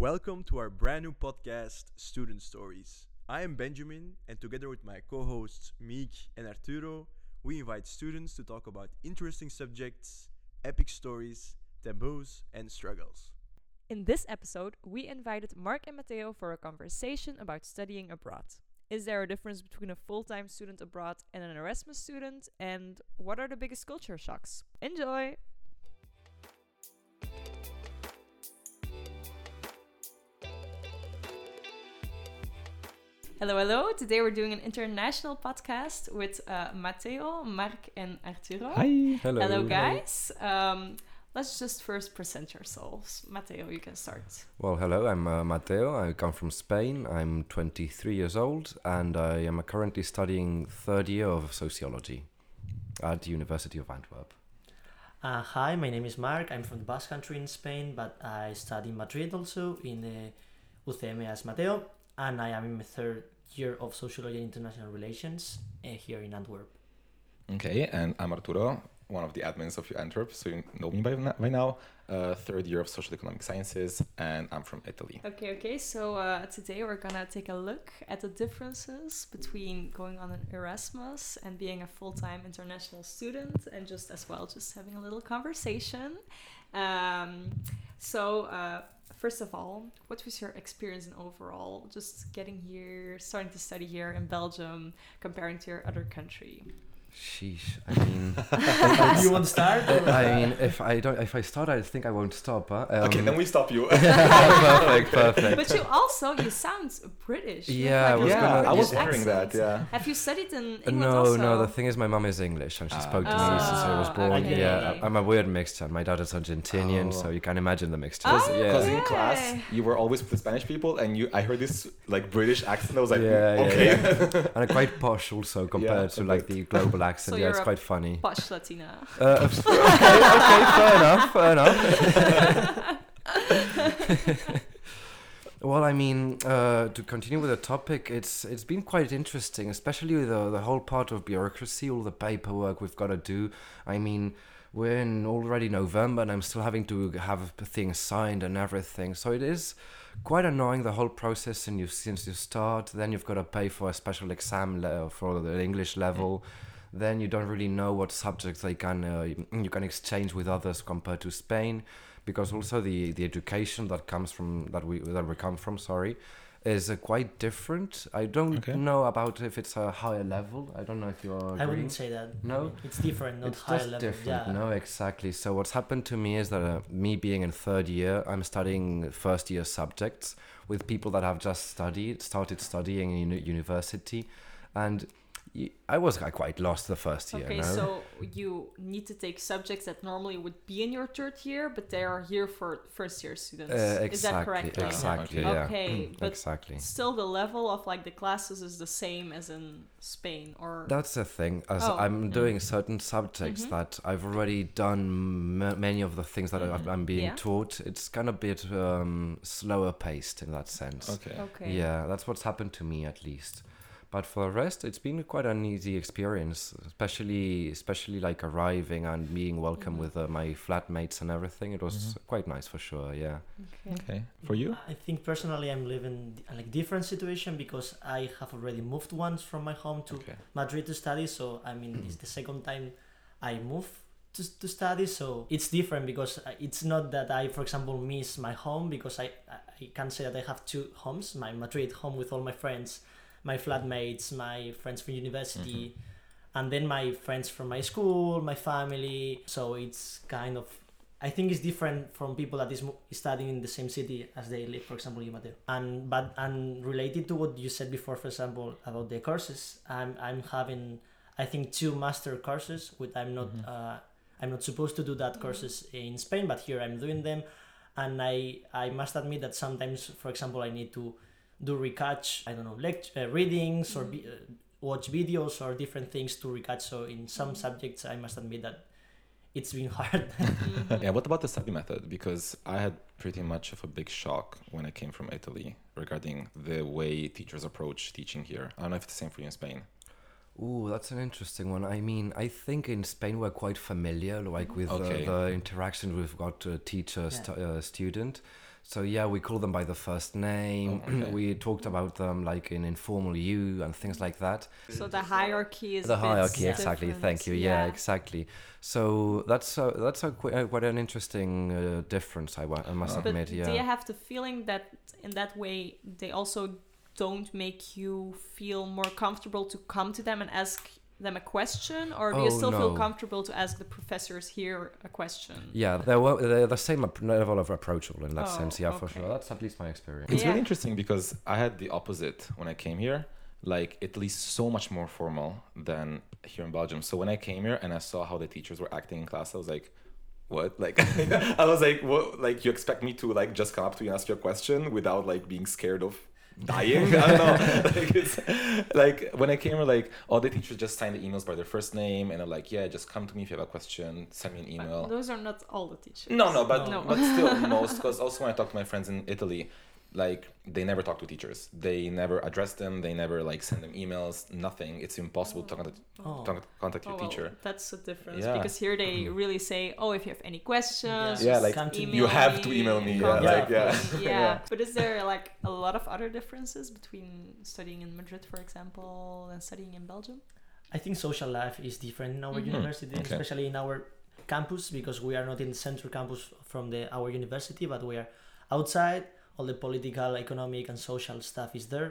Welcome to our brand new podcast, Student Stories. I am Benjamin, and together with my co hosts Meek and Arturo, we invite students to talk about interesting subjects, epic stories, taboos, and struggles. In this episode, we invited Marc and Mateo for a conversation about studying abroad. Is there a difference between a full time student abroad and an Erasmus student? And what are the biggest culture shocks? Enjoy! Hello, hello. Today we're doing an international podcast with uh, Mateo, Marc, and Arturo. Hi. Hello. Hello, guys. Um, let's just first present yourselves. Mateo, you can start. Well, hello, I'm uh, Mateo. I come from Spain. I'm 23 years old and I am currently studying third year of sociology at the University of Antwerp. Uh, hi, my name is Marc. I'm from the Basque Country in Spain, but I study in Madrid also in the UCM as Mateo, and I am in my third year of Sociology and International Relations uh, here in Antwerp. Okay, and I'm Arturo, one of the admins of Antwerp, so you know me by, na- by now. Uh, third year of social economic sciences, and I'm from Italy. Okay, okay. So uh, today we're gonna take a look at the differences between going on an Erasmus and being a full-time international student, and just as well, just having a little conversation. Um, so uh, first of all, what was your experience in overall, just getting here, starting to study here in Belgium, comparing to your other country? Sheesh. I mean, Do you want to start? I mean, if I don't, if I start, I think I won't stop. Huh? Um, okay, then we stop you. perfect, perfect. But you also you sound British. You have, Yeah, I was a yeah, gonna- I was British wondering that. Yeah. Have you studied in Uh, England no, also? no. The thing is, my mum is English, and she Ah. spoke to me since I was Ah, born. okay. Yeah, I'm a weird mixture. My dad is Argentinian, Oh. so you can imagine the mixture. Oh, yeah. Because in class, you were always with the Spanish people, and you, I heard this like British accent. I was like, Yeah, yeah, okay. yeah. and quite posh also compared to like the global So yeah, you're it's quite funny. Posh Latina. Uh, okay, okay, fair enough, fair enough. well, I mean, uh, to continue with the topic, it's it's been quite interesting, especially the the whole part of bureaucracy, all the paperwork we've got to do. I mean, we're in already November, and I'm still having to have things signed and everything. So it is quite annoying the whole process and you since you start then you've got to pay for a special exam le- for the english level then you don't really know what subjects they can uh, you can exchange with others compared to spain because also the the education that comes from that we that we come from sorry is uh, quite different i don't Okay. know about if it's a higher level i don't know if you're I wouldn't say that. No? It's different, not it's high just level. different yeah. no exactly so what's happened to me is that uh, me being in third year i'm studying first year subjects with people that have just studied started studying in uni- university and y- i was quite lost the first year Okay, no? so you need to take subjects that normally would be in your third year, but they are here for first year students. uh, exactly Is that correct? then? exactly Okay. yeah Okay, Mm, but exactly Still, the level of like the classes is the same as in Spain, or That's the thing. As Oh. I'm doing certain subjects Mhm. that I've already done m- many of the things that Mhm. I, I'm being Yeah. taught. It's kind of a bit um, slower paced in that sense. Okay. okay. Yeah, that's what's happened to me at least. But for the rest, it's been quite an easy experience, especially especially like arriving and being welcome Mhm. with uh, my flatmates and everything. It was Mhm. quite nice for sure. Yeah. Okay. Okay. For you? I think personally I'm living a like different situation because I have already moved once from my home to Okay. Madrid to study. So I mean, it's the second time I move to, to study. So it's different because uh, it's not that I, for example, miss my home because I I- I can say that I have two homes: my Madrid home with all my friends, my flatmates, my friends from university, and then my friends from my school, my family. So it's kind of. I think it's different from people that is studying in the same city as they live, for example, in Mateo. And but and related to what you said before, for example, about the courses, I'm I'm having I think two master courses, which I'm not Mhm. uh, I'm not supposed to do that courses in Spain, but here I'm doing them, and I I must admit that sometimes, for example, I need to do recatch I don't know lect- uh, readings or be, uh, watch videos or different things to recatch. So in some subjects, I must admit that it's been hard. Mhm. Yeah, what about the study method? Because I had pretty much of a big shock when I came from Italy regarding the way teachers approach teaching here. I don't know if it's the same for you in Spain. Ooh, that's an interesting one. I mean, I think in Spain we're quite familiar, like with Okay. uh, the interaction we've got uh, teacher stu- uh, student. So yeah, we call them by the first name. Oh, okay. we talked about them like in informal you and things like that. So the hierarchy is the a bit hierarchy, exactly. different. Thank you. Yeah, exactly. So that's a, that's a, qu- uh, quite an interesting uh, difference. I, I must Uh, But admit. Yeah. do you have the feeling that in that way they also don't make you feel more comfortable to come to them and ask them a question, or do you Oh, still feel comfortable to ask the professors here a question? Yeah, they're, well, they're the same level of approachable in that Oh, sense. Yeah, for okay. sure. That's at least my experience. It's Yeah. really interesting because I had the opposite when I came here. Like Italy is so much more formal than here in Belgium. So when I came here and I saw how the teachers were acting in class, I was like, "What?" Like I was like, "What?" Like you expect me to like just come up to you and ask you a question without like being scared of dying? I don't know. like, it's, like when I came here, like all the teachers just signed the emails by their first name, and I'm like, "Yeah, just come to me if you have a question. Send me an But email." those are not all the teachers. No, no, but No. but still most because also when I talk to my friends in Italy, like they never talk to teachers. They never address them. They never like send them emails. Nothing. It's impossible to contact, Oh. to contact Oh, your well, teacher. that's a difference Yeah. because here they really say, "Oh, if you have any questions, Yeah, just like, Come to email me. You have to email me. Yeah, Yeah, like yeah. Yeah. yeah. But is there like a lot of other differences between studying in Madrid, for example, and studying in Belgium? I think social life is different in our Mhm. university, Okay. especially in our campus, because we are not in the central campus from the our university, but we are outside. All the political, economic, and social stuff is there,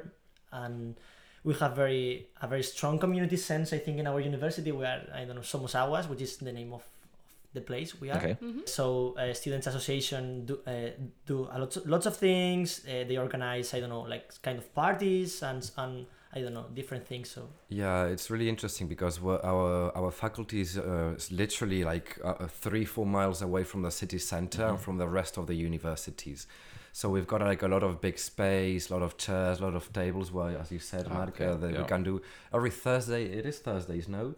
and we have very a very strong community sense. I think in our university, we are I don't know Somos Aguas, which is the name of, of the place we are. Okay. Mm-hmm. So uh, students association do uh, do a lot lots of things. Uh, they organize I don't know like kind of parties and and I don't know different things. So Yeah, it's really interesting because we're, our our faculty is uh, literally like uh, uh, three four miles away from the city center and Mhm. from the rest of the universities. So we've got like a lot of big space, a lot of chairs, a lot of tables. Where, as you said, Ah, Marc, okay, uh, that yeah. we can do every Thursday. It is Thursdays, no?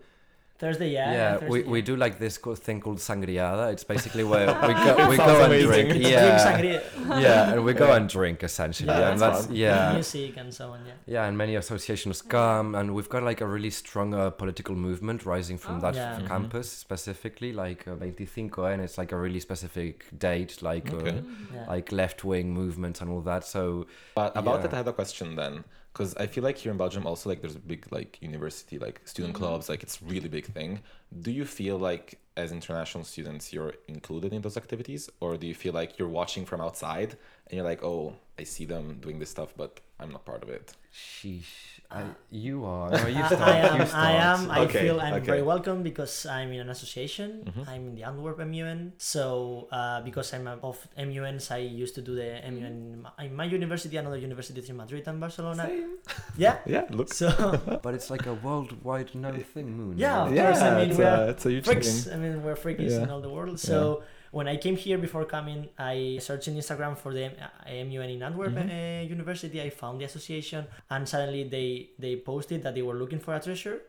Thursday, yeah. yeah, Thursday, we, we do like this co- thing called sangriada. It's basically where we go we go and drink. Drink Yeah, sangria. yeah, and we go Yeah. and drink essentially. Yeah, and that's that's fun. yeah. music and so on. Yeah. Yeah, and many associations come, and we've got like a really strong uh, political movement rising from Oh. that Yeah. f- Mhm. campus specifically, like uh, 25, and it's like a really specific date, like Okay. uh, Yeah. like left wing movements and all that. So But about Yeah. that, I had a question then, because I feel like here in Belgium also like there's a big like university like student Mhm. clubs, like it's really big thing. Do you feel like as international students you're included in those activities, or do you feel like you're watching from outside and you're like, oh, I see them doing this stuff, but I'm not part of it? sheesh, I, you are. No, you I, start. I am. you I am. I Okay, feel I'm okay. very welcome because I'm in an association. Mhm. I'm in the Antwerp MUN. So uh, because I'm of MUNs, I used to do the MUN in my, in my university, another universities in Madrid and Barcelona. Same. Yeah. Yeah, look. So But it's like a worldwide no thing, MUN. Yeah, right? of course, I mean, it's, we're a, it's a huge freaks. thing. I mean, we're freakies Yeah. in all the world. So when I came here before coming, I searched in Instagram for the uh, MUN in Antwerp Mhm. uh, University. I found the association, and suddenly they they posted that they were looking for a treasurer.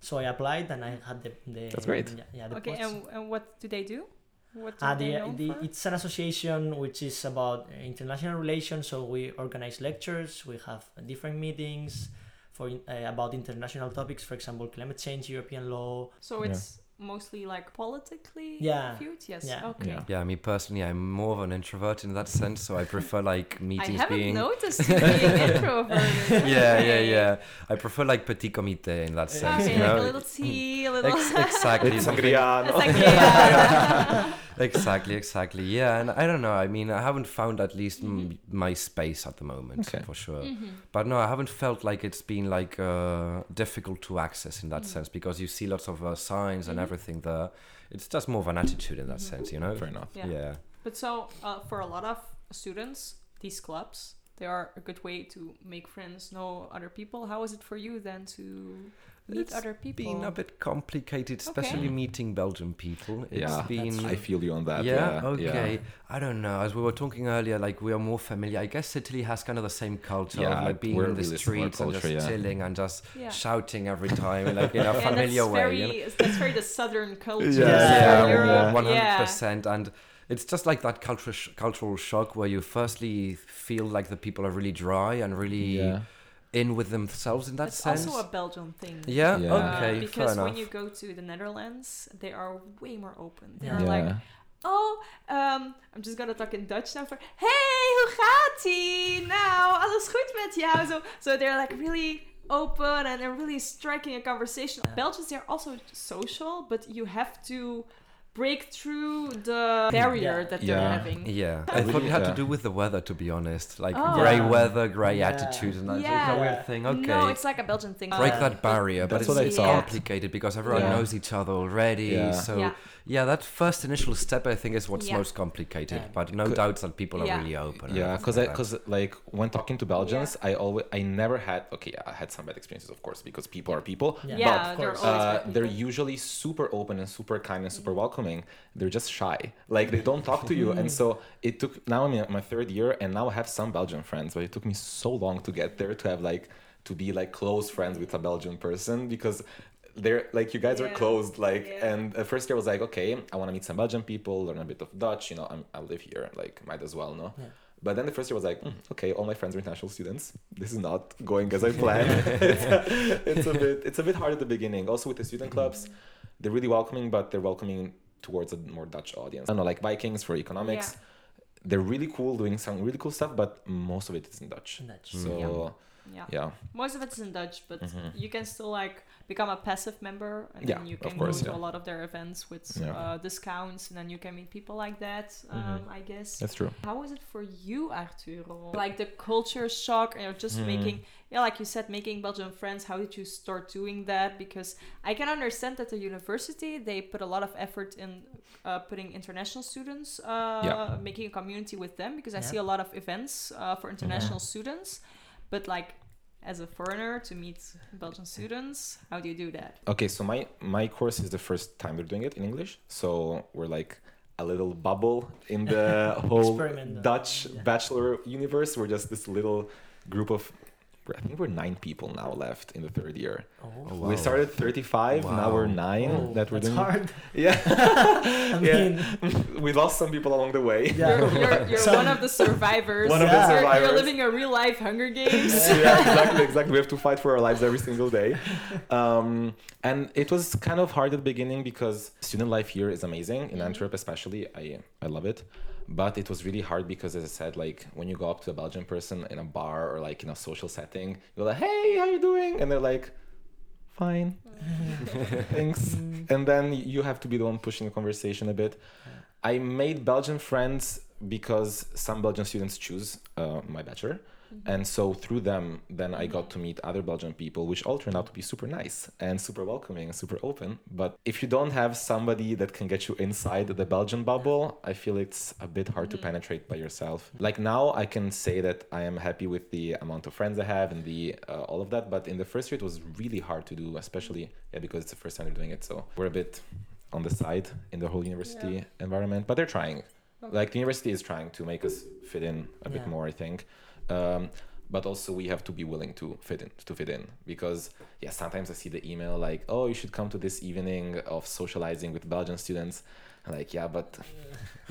So I applied, and I had the the. That's great. Yeah, yeah the Okay, posts. and, and what do they do? What do Uh, they the, the, it's an association which is about international relations. So we organize lectures, we have different meetings for uh, about international topics, for example, climate change, European law. So Yeah. it's mostly like politically Yeah. viewed? Yes. Yeah. Okay. Yeah. Yeah, me personally, I'm more of an introvert in that sense, so I prefer like meetings I haven't being. noticed you being introverted. yeah, yeah, yeah. I prefer like petit comité in that sense, Okay, you know. like a little tea, a little. Ex- exactly. It's something- sangria, no? It's like, yeah. exactly, exactly. Yeah, and I don't know. I mean, I haven't found at least m- my space at the moment Okay. for sure. Mhm. But no, I haven't felt like it's been like uh, difficult to access in that Mm. sense because you see lots of uh, signs and Mhm. everything there. It's just more of an attitude in that Mhm. sense, you know. Fair enough. Yeah. yeah. But so, uh, for a lot of students, these clubs, they are a good way to make friends, know other people. How is it for you then to meet It's other people? Been a bit complicated, especially meeting Belgian people. It's yeah, been I feel you on that. yeah, Yeah, okay. yeah. I don't know. As we were talking earlier, like we are more familiar. I guess Italy has kind of the same culture Yeah, of like being in the really similar streets and just yeah. chilling and just yeah. shouting every time, like in a Yeah, familiar that's way. very, you know? That's very the southern culture. Yeah, yeah, for yeah. one hundred percent. And it's just like that cultural sh- cultural shock where you firstly feel like the people are really dry and really Yeah. In with themselves in that That's sense. also a Belgian thing. yeah, Yeah. Uh, okay, because enough. when you go to the Netherlands, they are way more open. They Yeah. are like oh, um, I'm just gonna talk in Dutch now for, hey, hoe gaat ie? Nou, alles goed met jou? So, so they're like really open and they're really striking a conversation. Yeah. Belgians, they're also social, but you have to break through the barrier Yeah. that they're Yeah. having. Yeah, I it probably had yeah. to do with the weather, to be honest. Like Oh. grey weather, grey Yeah. attitude, and that's Yeah. a weird thing. Okay, No, it's like a Belgian thing. break Uh, that barrier, but it's it's complicated because everyone Yeah. knows each other already. Yeah. So Yeah. yeah. that first initial step, I think, is what's Yeah. most complicated. Yeah. But no Could- doubts that people are really open. Yeah, everything because like because like when talking to Belgians, I always I never had okay, I had some bad experiences, of course, because people are people. Yeah. Yeah, but they're always uh, bad they're usually super open and super kind and super welcoming. They're just shy. Like they don't talk to you, and so it took. Now I'm in my third year, and now I have some Belgian friends, but it took me so long to get there to have like to be like close friends with a Belgian person because they're like you guys are closed like Yeah. and at first year I was like okay I want to meet some Belgian people learn a bit of Dutch you know I'm, I live here like might as well no Yeah. but then the first year was like, "Mm, okay, all my friends are international students. This is not going as I planned. it's, a, it's a bit, it's a bit hard at the beginning. Also with the student clubs, they're really welcoming, but they're welcoming towards a more Dutch audience. I don't know, like Vikings for economics. They're really cool, doing some really cool stuff, but most of it is in Dutch. Dutch. So Yeah. yeah, Most of it's in Dutch, but Mhm. you can still like become a passive member, and Yeah, then you can course, go to yeah. a lot of their events with Yeah. uh, discounts, and then you can meet people like that. Um, Mhm. I guess. that's true. How was it for you, Arturo? Like the culture shock, and just Mhm. making, yeah, like you said, making Belgian friends. How did you start doing that? Because I can understand that the university they put a lot of effort in uh, putting international students, uh, Yeah. making a community with them. Because I see a lot of events uh, for international students, but like as a foreigner to meet Belgian students, how do you do that? Okay, so my my course is the first time they're doing it in English. So we're like a little bubble in the whole Dutch Yeah. bachelor universe. We're just this little group of I think we're nine people now left in the third year. Oh, Oh, We started 35, now we're nine. nine Oh, that we're that's doing. hard. Yeah. I Yeah. we lost some people along the way. Yeah. You're, you're, you're Some- one of the survivors. One of the You're- You're, living a real life Hunger Games. yeah, exactly, exactly. We have to fight for our lives every single day. Um, and it was kind of hard at the beginning because student life here is amazing in Mhm. Antwerp, especially. I I love it, but it was really hard because, as I said, like when you go up to a Belgian person in a bar or like in a social setting, you're like, "Hey, how you doing?" And they're like, "Fine, thanks." and then you have to be the one pushing the conversation a bit. I made Belgian friends because some Belgian students choose uh, my bachelor. And so through them, then I got to meet other Belgian people, which all turned out to be super nice and super welcoming and super open. But if you don't have somebody that can get you inside the Belgian bubble, I feel it's a bit hard to Mhm. penetrate by yourself. Like now, I can say that I am happy with the amount of friends I have and the uh, all of that. But in the first year, it was really hard to do, especially yeah, because it's the first time they're doing it. So we're a bit on the side in the whole university Yeah. environment, but they're trying. Okay. Like the university is trying to make us fit in a bit more, I think. Um, but also we have to be willing to fit in to fit in because yeah sometimes i see the email like oh you should come to this evening of socializing with belgian students I'm like yeah but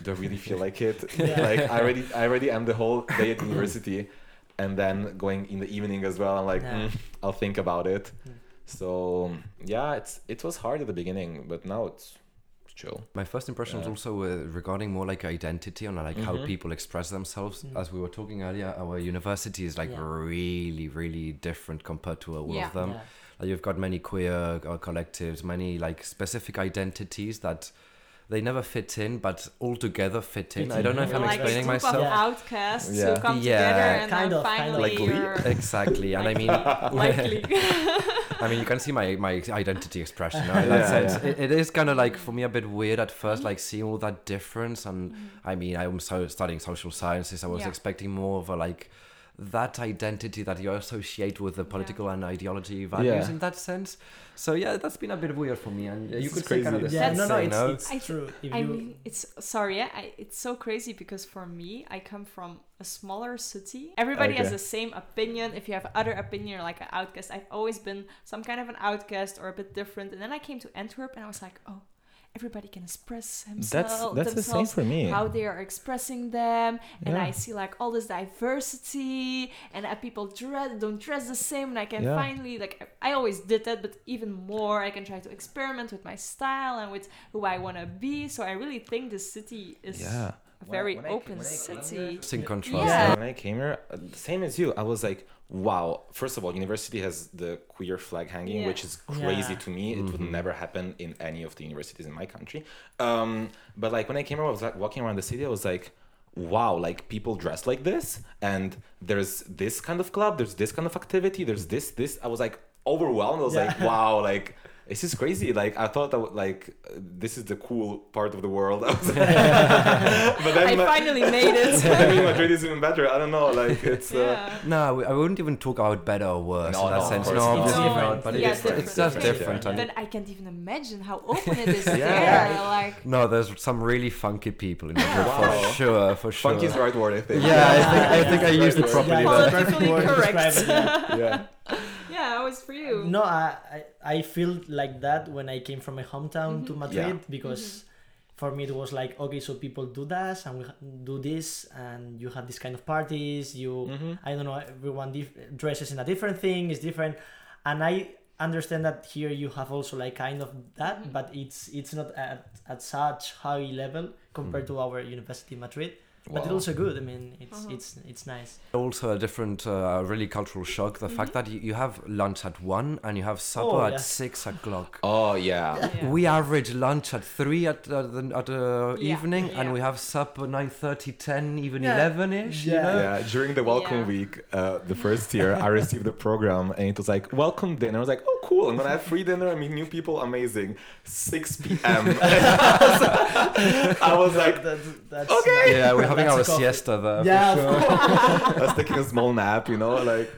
do i really feel like it Yeah. like i already i already am the whole day at university and then going in the evening as well i'm like Yeah. "Mm, i'll think about it Mm. so yeah it's it was hard at the beginning but now it's chill My first impression was also uh, regarding more like identity and like how Mhm. people express themselves. Mm. As we were talking earlier, our university is like Yeah. really, really different compared to all Yeah. of them. yeah. Like you've got many queer uh, collectives, many like specific identities that they never fit in, but all together fit in. Fit I don't know if. I'm like explaining group myself. of Yeah. outcasts Yeah. who come Yeah. together and Kind then of, kind of. finally Like Glee? you're Exactly, and I mean, likely. I mean, you can see my, my identity expression. Right? That's Yeah, it. yeah. It, it is kind of like for me a bit weird at first, like seeing all that difference. And mm. I mean, I'm so studying social sciences. I was Yeah. expecting more of a like that identity that you associate with the political and ideology values Yeah. in that sense. So yeah, that's been a bit weird for me. And uh, you could is say kind of the crazy. Yeah, same no, no, it's, no? it's I- true. If I you, mean, it's sorry, yeah, I, it's so crazy because for me, I come from a smaller city. Everybody has the same opinion. If you have other opinion, you're like an outcast. I've always been some kind of an outcast or a bit different. And then I came to Antwerp and I was like, oh, everybody can express himself That's that's the same themselves for me. how they are expressing them and Yeah. i see like all this diversity and that people dress don't dress the same and i can Yeah. finally like i always did that but even more i can try to experiment with my style and with who i want to be so i really think this city is yeah. a very open city Interesting contrast. Yeah. When I came here, uh, same as you, I was like, wow. First of all, university has the queer flag hanging, Yeah. which is crazy Yeah. to me. It would Mhm. never happen in any of the universities in my country. Um, but like when I came here, I was like walking around the city. I was like, wow, like people dress like this, and there's this kind of club, there's this kind of activity, there's this, this. I was like overwhelmed. I was like, wow, like. This is crazy. Like I thought that like uh, this is the cool part of the world. I but then i my- finally made it I mean, Madrid is even better. I don't know. Like it's. Uh, No, I- I wouldn't even talk about better or worse No, in that no, sense. course No, not. obviously No, not. But it yeah, is, different, it's just different. different. and- Then I can't even imagine how open it is Yeah. there. Like, no, there's some really funky people in Madrid Wow. for sure, for sure. Funky is the right word, I think. Yeah, I think I think I Yeah. used it Yeah. properly. Yeah, there. it's perfect Politically correct. yeah. Yeah. yeah, how was for you? No, I, I I feel like that when I came from my hometown to Mhm. Madrid because for me it was like okay, so people do that and we do this and you have this kind of parties. You Mhm. I don't know everyone dif- dresses in a different thing. It's different, and I understand that here you have also like kind of that, Mhm. but it's it's not at, at such high level compared to our university in Madrid. But it's also good. I mean, it's Uh-huh. it's it's nice. Also, a different, uh, really cultural shock. The fact that you, you have lunch at one and you have supper Oh, at yeah. six o'clock. Oh yeah. Yeah. We average lunch at three at uh, the at the Yeah, evening, and we have supper 9.30, 10, even Yeah. eleven ish. Yeah. You know? Yeah, during the welcome Yeah. week, uh, the first year, I received the program and it was like, welcome dinner. I was like, oh, cool. I'm going to have free dinner. I meet new people. Amazing. 6 p.m. I was like, That- that's okay. Yeah, we're having our coffee. siesta there. Yeah, for sure. I was taking a small nap, you know, like,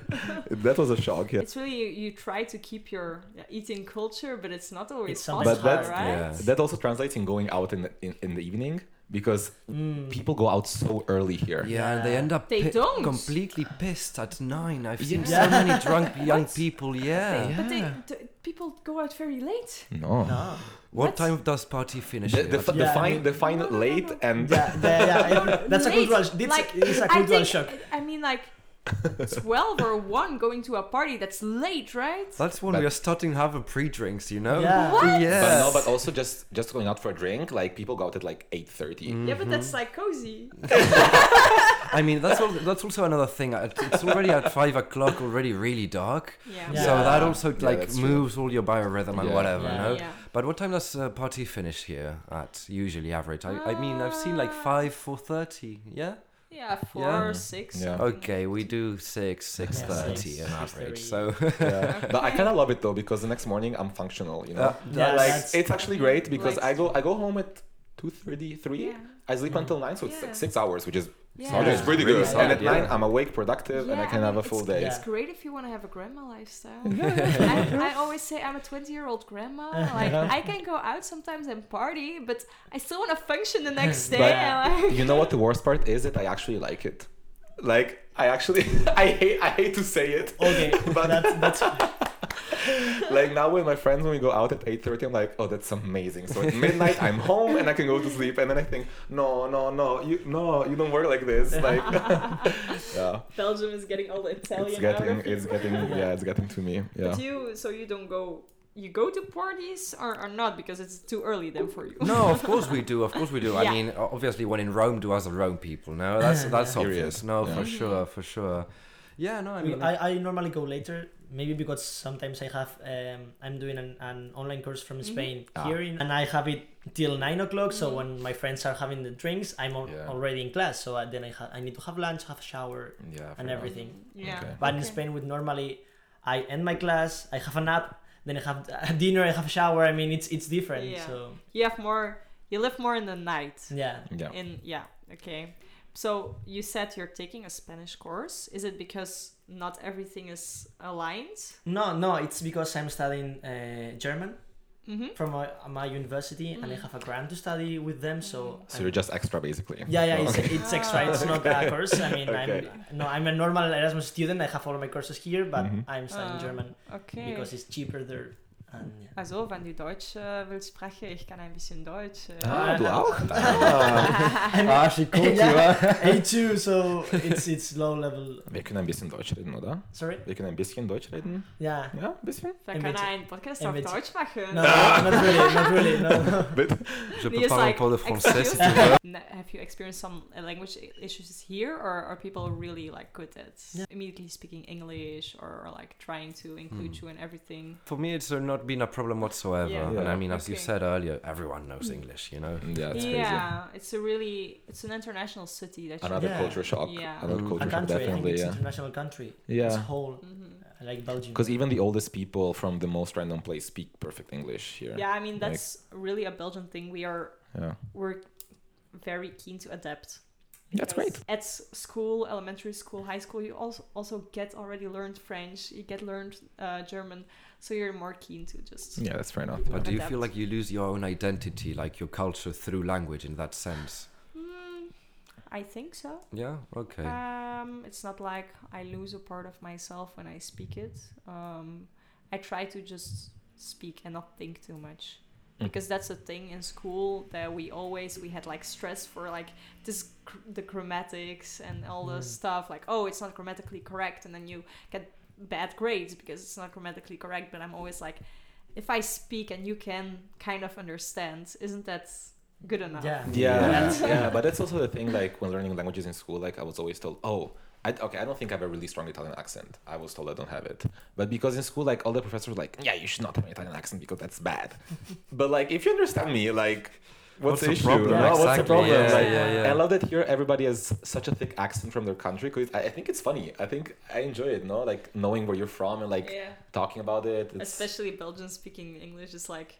that was a shock. Yeah. It's really you, you try to keep your eating culture, but it's not always It's possible, sometimes But hard, that's- right? Yeah. That also translates in going out in the, in, in the evening because Mm. people go out so early here. Yeah, and they end up They pi- don't. completely pissed at nine. I've seen Yeah. so many drunk young What? people. Yeah. They, but they, Yeah. t- people go out very late. No. No. What, What? time does party finish? The, here? the, the, Yeah, I fine, mean- the fine No, no, no, late and Yeah, yeah, yeah. That's a Late, cultural. It's, like, it's a I cultural think, shock. I mean, like twelve or one going to a party. That's late, right? That's when But- we are starting to have a pre-drinks, you know? Yeah. What? Yes. But no, but also just just going out for a drink. Like people go out at like eight thirty. Yeah, but that's Mm-hmm. like cozy. I mean, that's al- that's also another thing. It's already at five o'clock, already really dark. Yeah. Yeah. So that also Yeah, like true. moves all your biorhythm and Yeah. whatever, Yeah. you know. Yeah. But what time does uh, party finish here at usually average? I, I mean, I've seen like Uh, five, four thirty. Yeah. Yeah, four Yeah. or six. Yeah. Okay, we do six, six Yeah, thirty six, on average. thirty. So Yeah. But I kind of love it though because the next morning I'm functional. You know, Uh, Yeah, like that's- it's actually great because Like- I go I go home at two thirty three. Yeah. I sleep until nine, so it's Yeah. like six hours, which is Yeah. Solid. which is pretty good. solid, and at yeah. nine I'm awake, productive, and I Yeah, can have a full it's- day. It's great if you want to have a grandma lifestyle. I, I always say I'm a 20 year old grandma. Like uh-huh. I can go out sometimes and party, but I still want to function the next day. But- like, you know what the worst part is? That I actually like it. Like I actually I hate I hate to say it. Okay, But- that's that's like now with my friends when we go out at 8.30 i'm like oh that's amazing so at midnight i'm home and i can go to sleep and then i think no no no you no you don't work like this like yeah Belgium is getting all the Italian it's getting it's getting yeah it's getting to me yeah But you, so you don't go. You go to parties or, or not because it's too early then for you. no, of course we do. Of course we do. Yeah. I mean, obviously, when in Rome, do as the Rome people. No, that's that's Period. obvious. No, Yeah. for sure, for sure. Yeah, no, I mean, I, I normally go later maybe because sometimes i have um, i'm doing an, an online course from Mhm. spain Ah. here in, and i have it till nine o'clock so Mhm. when my friends are having the drinks i'm al- Yeah. already in class so uh, then I, ha- I need to have lunch have a shower yeah and enough. everything Yeah. Okay. but in spain with normally i end my class i have a nap then i have a dinner i have a shower i mean it's it's different Yeah. so You have more. You live more in the night. yeah yeah In yeah. Okay. So you said you're taking a Spanish course. Is it because not everything is aligned? no no it's because i'm studying uh, german Mm-hmm. from my, my university and i Mm. have a grant to study with them so so I'm- you're just extra basically Yeah, yeah, it's, Okay. it's extra. It's not a course. I mean, Okay. I'm no, I'm a normal Erasmus student. I have all my courses here, but Mhm. I'm studying Ah, German Okay. because it's cheaper there. And yeah. Also, wenn du Deutsch äh, willst sprechen, ich kann ein bisschen Deutsch. Äh. Ah, du auch? Ah, she called you, Yeah. A2, so it's it's low level. Wir können ein bisschen Deutsch reden, oder? Sorry. Wir können ein bisschen Deutsch reden. Yeah. Ja, ein bisschen. Wir Ein können einen Podcast Ein auf bisschen. Deutsch machen. No, not really, not really. No. Je Nee, peux it's parler like, un peu de français si tu veux. Have you experienced some uh, language issues here, or are people really like good at Yeah. immediately speaking English, or, or like trying to include you in everything? For me, it's uh, not been a problem whatsoever. Yeah. And I mean, as you said earlier, everyone knows English, you know? Yeah, it's yeah, it's a really it's an international city that crazy. you Another Yeah. culture shock. Yeah. Another Mm. culture A shock, country, I definitely. it's Yeah. international country. It's Yeah. whole, Mhm. like Belgium. Because even the oldest people from the most random place speak perfect English here. Yeah, I mean Like- that's really a Belgian thing. We are Yeah. we're very keen to adapt. That's great. At school, elementary school, high school, you also also get already learned French. You get learned uh, German, so you're more keen to just. Yeah, that's fair enough. But do you feel like you lose your own identity, like your culture through language in that sense? Mm, I think so. Yeah? Okay. Um, it's not like I lose a part of myself when I speak it. Um, I try to just speak and not think too much. Mm. Because that's a thing in school that we always we had like stress for like this gr- the grammatics and all the Mm. stuff like oh it's not grammatically correct and then you get bad grades because it's not grammatically correct but I'm always like if I speak and you can kind of understand isn't that good enough Yeah. Yeah, Yeah. yeah, but that's also the thing. Like when learning languages in school, like I was always told, "Oh, I, okay, I don't think I have a really strong Italian accent." I was told I don't have it, but because in school, like all the professors were like, "Yeah, you should not have an Italian accent because that's bad." but like, if you understand me, like, what's, What's the, the issue? problem? No, What's the problem? yeah, Like, yeah, yeah. I love that here everybody has such a thick accent from their country. Cause I, I think it's funny. I think I enjoy it. No, like knowing where you're from and like yeah talking about it. It's, especially Belgian speaking English is like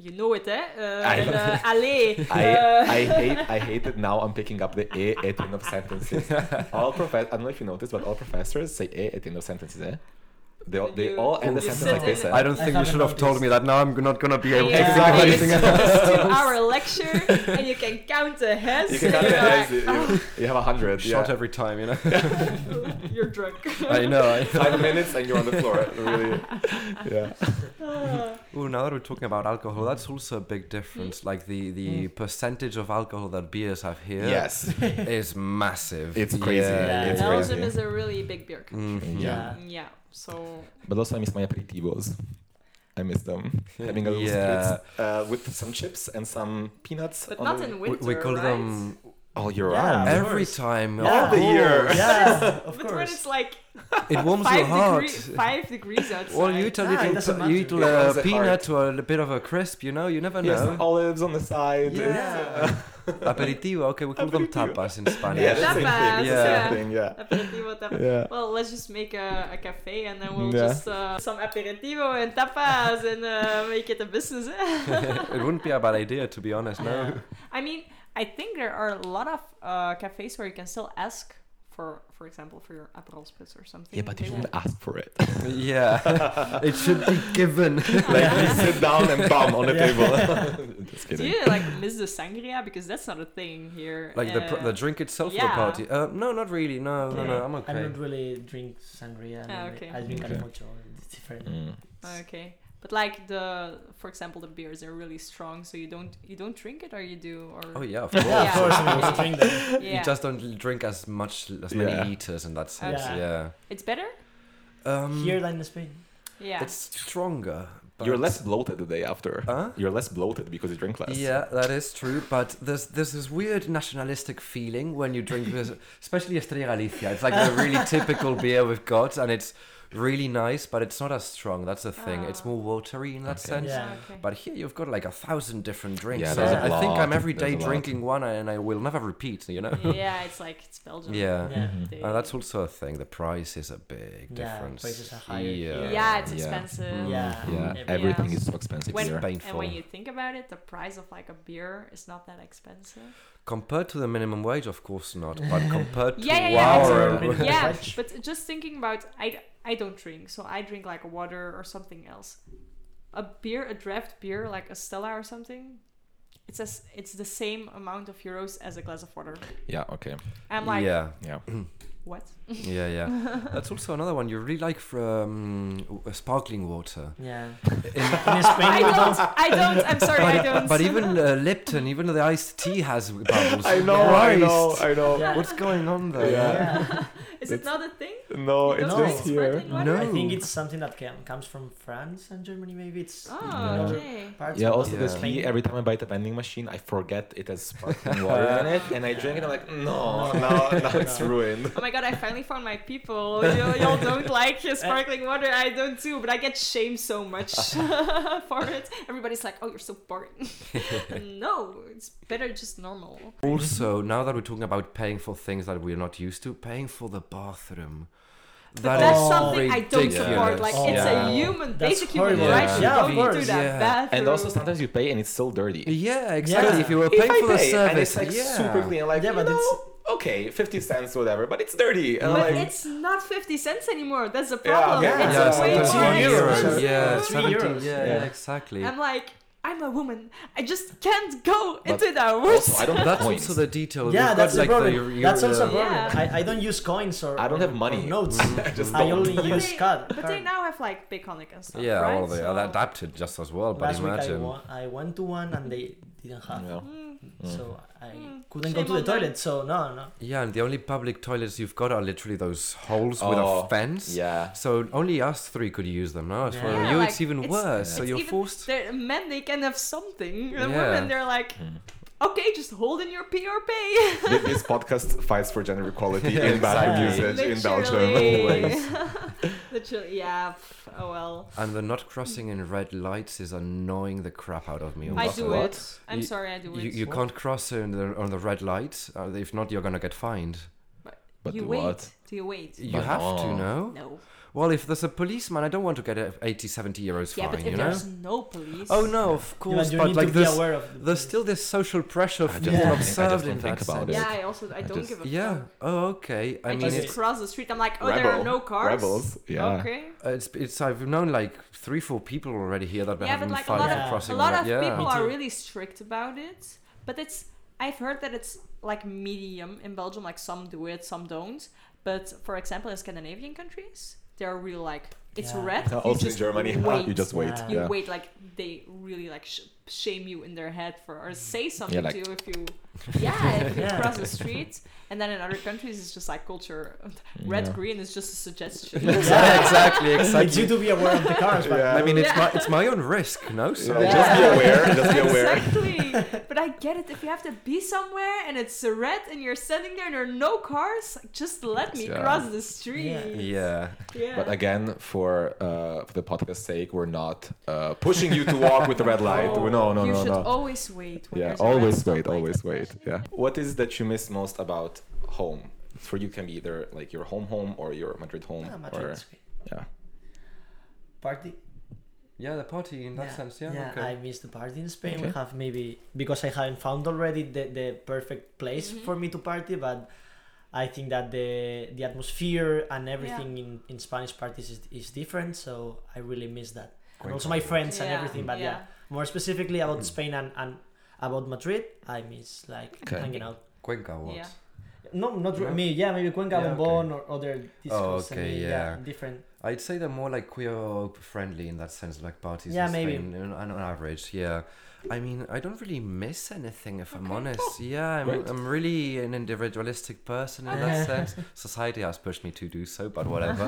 you know it eh uh, I- and, uh, allez I, uh, I hate I hate that now I'm picking up the e at the end of sentences. all prof- I don't know if you noticed, but all professors say e at the end of sentences. Eh? They all, they all end the sentence like this. in-? I don't I think you should have haven't told me that. Now I'm not gonna be able to Yeah, think of it's, anything else. two hour lecture and you can count the heads You can count the heads. You, you- you have a hundred. Shot every time, you know? "Oh, you're drunk I know. I know. Five minutes and you're on the floor. Really. Yeah. Ooh, now that we're talking about alcohol, that's also a big difference. Like the, the percentage of alcohol that beers have here Yes. is massive. It's crazy. Yeah, It's. Belgium crazy. is a really big beer country Mhm. Yeah. yeah so But also I miss my aperitivos. I miss them. Having a little Yeah. spritz, uh, with some chips and some peanuts. but on not the- in We, winter we call right? them all year Yeah. round. Every time. Yeah. of the year. Yeah, of but when it's like It warms your five, heart. degree, five degrees outside Well, you eat a it little, you eat matter. A warms peanut or a bit of a crisp, you know. You never Yes, know. olives on the side. Yeah. Aperitivo. Okay, we call them tapas in Spanish. Yeah, that's same Tapas, thing. yeah. Yeah. Same thing, yeah. aperitivo tapa. Yeah. Well, let's just make a, a cafe and then we'll Yeah. just uh, some aperitivo and tapas and uh, make it a business. it wouldn't be a bad idea, to be honest. No. Yeah. I mean, I think there are a lot of uh, cafes where you can still ask for, for example, for your Aperol Spritz or something. Yeah, but you They shouldn't ask for it. yeah, it should be given. like you sit down and bum on the Yeah. table. Just kidding. Do you like miss the sangria because that's not a thing here? like the pr- Uh, the drink itself for the party. Uh, no, not really. No, no, no. I'm okay. I don't really drink sangria. Ah, I- okay. I drink Okay. calimocho. It's different. Mm. Okay, but like the, for example, the beers are really strong, so you don't you don't drink it or you do or Oh yeah, of course. Yeah, Yeah. of course. I mean, we drink them. yeah, You just don't drink as much as many Yeah. eaters in that sense. Okay. Yeah. it's better. Um, Here than in Spain. Yeah, it's stronger. You're less bloated the day after. Huh? You're less bloated because you drink less. Yeah, that is true, but there's there's this weird nationalistic feeling when you drink this, especially Estrella Galicia. It's like a really typical beer we've got, and it's really nice, but it's not as strong. That's the thing. It's Ah. more watery in that Okay. sense. Yeah. okay. But here you've got like a thousand different drinks. Yeah, so there's I a think I'm every day There's a lot. drinking one, and I will never repeat. You know. yeah, it's like it's Belgium. Yeah. Yeah. Mhm. They- Uh, that's also a thing. The price is a big Yeah, difference. prices are higher here. here. yeah, it's Yeah. expensive. Mm. Yeah. Yeah, Every- everything Yeah. is so expensive When- here. It's painful. And when you think about it, the price of like a beer is not that expensive. Compared to the minimum wage, of course not. But compared to Yeah, yeah, yeah, our, exactly. Yeah, but just thinking about I, I don't drink, so I drink like water or something else. A beer, a draft beer like a Stella or something, it's as it's the same amount of euros as a glass of water. Yeah, okay. I'm like, yeah, Yeah. What? Yeah, yeah. That's also another one. You really like from uh, sparkling water. Yeah. In- In Spain, I don't. don't. I don't. I'm sorry. I but, don't. but even uh, Lipton, even the iced tea has bubbles. I know, I know, I know. Yeah. What's going on there? Yeah. Yeah. Is it not a thing? No, it's don't just here. No. I think it's something that can, comes from France and Germany. Maybe it's. Ah, oh, Yeah. okay. Parts Yeah, also Yeah. the Spain. tea, every time I buy the vending machine, I forget it has sparkling water in it, and I drink it, I'm like, no, no, now it's ruined. Oh my god, I finally found my people. You, y'all don't like your eh. sparkling water. I don't too, but I get shamed so much for it. Everybody's like, oh, you're so boring. no, it's better just normal. Also, now that we're talking about paying for things that we're not used to, paying for the bathroom. But That that's is something I don't support. Like, Oh. it's Yeah. a human, That's basic human right Yeah. to Yeah, go of into course. that Yeah. bathroom. And also sometimes you pay and it's still dirty. Yeah, exactly. Yeah. If you were If paying I for the pay, service, and it's like yeah. super clean, like, Yeah, you but know, it's- okay, 50 cents, whatever, but it's dirty. And But like, it's not 50 cents anymore. That's the problem. yeah. it's yeah, way sometimes more euros. expensive. Yeah, Three 17, euros. Yeah, Yeah. yeah, exactly. I'm like, I'm a woman. I just can't go But into that also, I don't have That's coins. also the detail. Yeah, You've that's got, the like, problem. your- your, that's also a uh, problem. Yeah. I, I don't use coins or I don't have money. notes. I I only But use they- card. But they now have like Payconiq and stuff. Yeah, right? well, they So- are adapted just as well. But Last week I, imagine. wa- I went to one and they didn't have. Yeah. Mm, So I Mm. couldn't Shame go to the on them. toilet. So no, no. Yeah, and the only public toilets you've got are literally those holes with Oh, a fence. Yeah. So only us three could use them. No, for Yeah. you like, it's even it's- worse. so it's you're even- forced. they're- men, they can have something. The Yeah. women, they're like, Mm. Okay, just hold in your pee or pay. This podcast fights for gender equality Yeah, in bathroom exactly. usage in Belgium. Literally. Always. Literally, yeah. Oh well. And the not crossing in red lights is annoying the crap out of me. I that do one. it. I'm You- sorry, I do it. You, you can't cross in the, on the red light. Uh, if not, you're gonna get fined. But you do wait. what? Do you wait? You But have to no. know. No. Well, if there's a policeman, I don't want to get a 80, 70 euros Yeah, fine. but if you know. there's no police. Oh no, of Yeah, course. you but need like to be there's, aware of. the there's still this social pressure of I being just don't I just observed don't in think that about sense. it. Yeah, I also I I don't just- give a Yeah. fuck. Oh, okay. I, I, mean, just it's, cross the street. I'm like, oh, there are no cars. Rebels, yeah. Okay. Uh, it's it's I've known like three, four people already here that Yeah, have but been like a fined lot for of- A crossing. lot of yeah. people are really strict about it, but it's I've heard that it's like medium in Belgium. Like some do it, some don't. But for example, in Scandinavian countries, they're really like it's Yeah. red. Yeah, you also in just Germany, wait. you just wait. Yeah. You yeah. wait like they really like sh- shame you in their head for or mm. say something like- to you if you yeah if you Yeah. cross the street and then in other countries it's just like culture red Yeah. green is just a suggestion yeah, exactly, It's exactly. you to be aware of the cars, but Yeah. I mean, it's Yeah. my it's my own risk, no? So Yeah, Just be aware. Just be aware. exactly but I get it if you have to be somewhere and it's red and you're standing there and there are no cars just let me Yeah. cross the street Yeah. yeah. yeah, But again, for uh, for the podcast sake, we're not uh, pushing you to walk with the red light. Oh, no, no, you no, should no. always wait when Yeah, there's a red always wait, always wait. Especially. Yeah. What is that you miss most about home? For you, can be either like your home home or your Madrid home, Yeah, Madrid or is yeah. party. Yeah, the party in that sense, yeah. okay. I miss the party in Spain. We have maybe because I haven't found already the, the perfect place Mhm. for me to party, but I think that the the atmosphere and everything in, in Spanish parties is, is different. So I really miss that. And also my friends and everything. But yeah, more specifically about Spain and, and about Madrid, I miss like Okay. hanging out. Cuenca, what? Yeah. No, not No? me. Yeah, maybe Cuenca, Yeah, Bombón, or other discos. and okay, maybe, yeah. different. I'd say they're more like queer friendly in that sense, like parties Yeah, in maybe. Spain, on, on average. Yeah, I mean, I don't really miss anything if I'm Okay. honest. Yeah, I'm, Great. I'm really an individualistic person in that sense. Society has pushed me to do so, but whatever.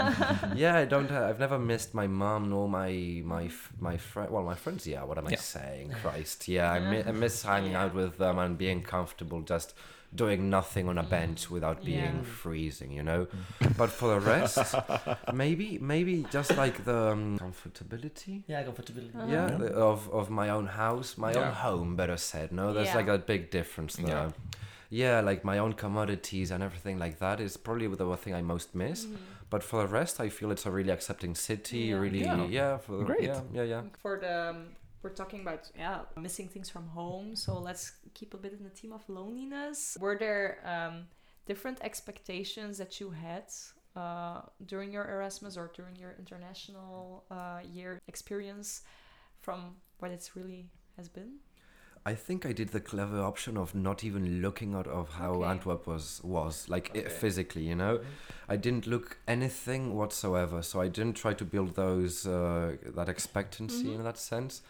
yeah, I don't. Uh, I've never missed my mom nor my my my friend. Well, my friends. Yeah, what am I Yeah. saying? Christ. Yeah, I, mi- I miss hanging out with them and being comfortable, just doing nothing on a bench without being Yeah. freezing. You know. But for the rest, maybe maybe just like the um, comfortability. Yeah, comfortability. Uh-huh. Yeah, Yeah. the- of of my own house, my own home. Better said. No, there's Yeah. like a big difference there. Yeah. Yeah. like my own commodities and everything like that is probably the thing I most miss. Mhm. But for the rest, I feel it's a really accepting city. Yeah. Really, Yeah. yeah, for the, Great. Yeah, yeah, yeah. For the um, we're talking about yeah missing things from home, so let's keep a bit in the theme of loneliness. Were there um, different expectations that you had uh, during your Erasmus or during your international uh, year experience from what it's really has been? I think I did the clever option of not even looking out of how Okay. Antwerp was was like i- Okay. physically. You know, I didn't look anything whatsoever. So I didn't try to build those uh, that expectancy Mhm. in that sense.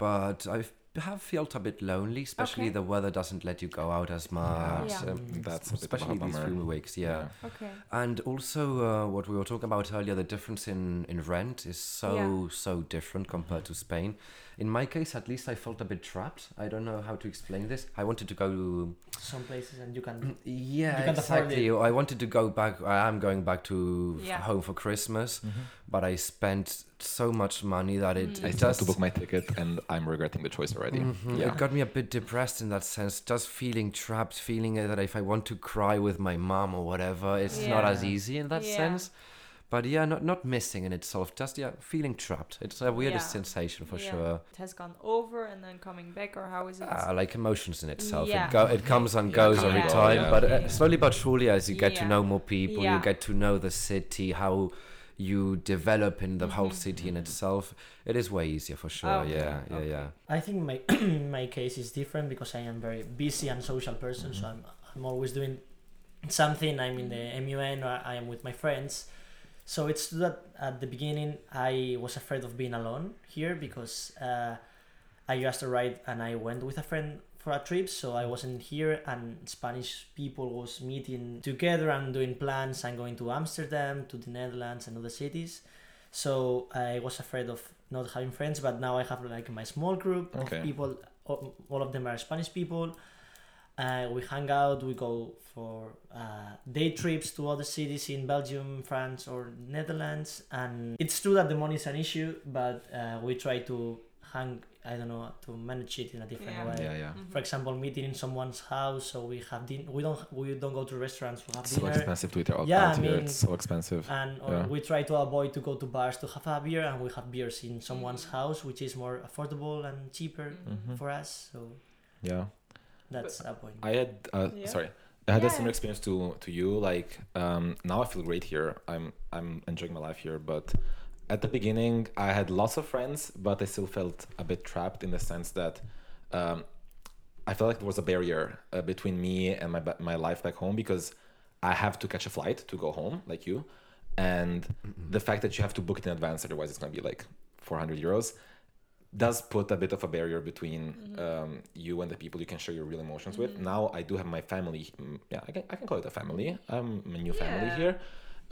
But I have felt a bit lonely, especially Okay. the weather doesn't let you go out as much. Yeah. um, Mm, That's a bit of a especially these bummer. few weeks. yeah. Okay. And also, uh, what we were talking about earlier, the difference in, in rent is so, Yeah. so different compared to Spain. In my case, at least, I felt a bit trapped. I don't know how to explain this. I wanted to go. to Some places and you can. Yeah, You can't afford exactly. I wanted to go back. I am going back to Yeah. home for Christmas, Mhm. but I spent so much money that it, Mm. I still have just. to book my ticket, and I'm regretting the choice already. Mhm, Yeah. It got me a bit depressed in that sense, just feeling trapped, feeling that if I want to cry with my mom or whatever, it's not as easy in that Yeah. sense. But yeah, not not missing in itself, just yeah, feeling trapped. It's a weirdest Yeah. sensation for Yeah. sure. It has gone over and then coming back, or how is it? Uh, like emotions in itself. Yeah. It go it comes and goes come every and time, yeah. but uh, slowly but surely, as you get to know more people, Yeah. you get to know the city, how you develop in the whole Mhm. city in itself. It is way easier for sure. Okay, Yeah, yeah, okay. yeah. I think my my case is different because I am very busy and social person, so I'm I'm always doing something. I'm in the MUN or I am with my friends. So it's that at the beginning I was afraid of being alone here because uh, I just arrived and I went with a friend for a trip, so I wasn't here and Spanish people was meeting together and doing plans and going to Amsterdam, to the Netherlands and other cities. So I was afraid of not having friends, but now I have like my small group Okay. of people. All all of them are Spanish people. Uh, we hang out. We go for uh, day trips to other cities in Belgium, France, or Netherlands. And it's true that the money is an issue, but uh, we try to hang. I don't know to manage it in a different Yeah. way. Yeah, yeah. Mhm. For example, meeting in someone's house, so we have din- We don't. We don't go to restaurants. We have So dinner. expensive to eat out, Yeah, out I mean- It's so expensive. and Yeah. we try to avoid to go to bars to have a beer and we have beers in someone's Mhm. house which is more affordable and cheaper Mhm. for us so Yeah. That's a point I had uh, Yeah. sorry. I had a similar experience to to you. Like um, now I feel great here. I'm I'm enjoying my life here. But at the beginning, I had lots of friends, but I still felt a bit trapped in the sense that um, I felt like there was a barrier uh, between me and my my life back home because I have to catch a flight to go home, like you, and the fact that you have to book it in advance, otherwise it's gonna be like 400 euros does put a bit of a barrier between Mhm. um, you and the people you can share your real emotions with. Mhm. Now I do have my family. mm, Yeah, I can, I can call it a family. I'm a new family Yeah. here.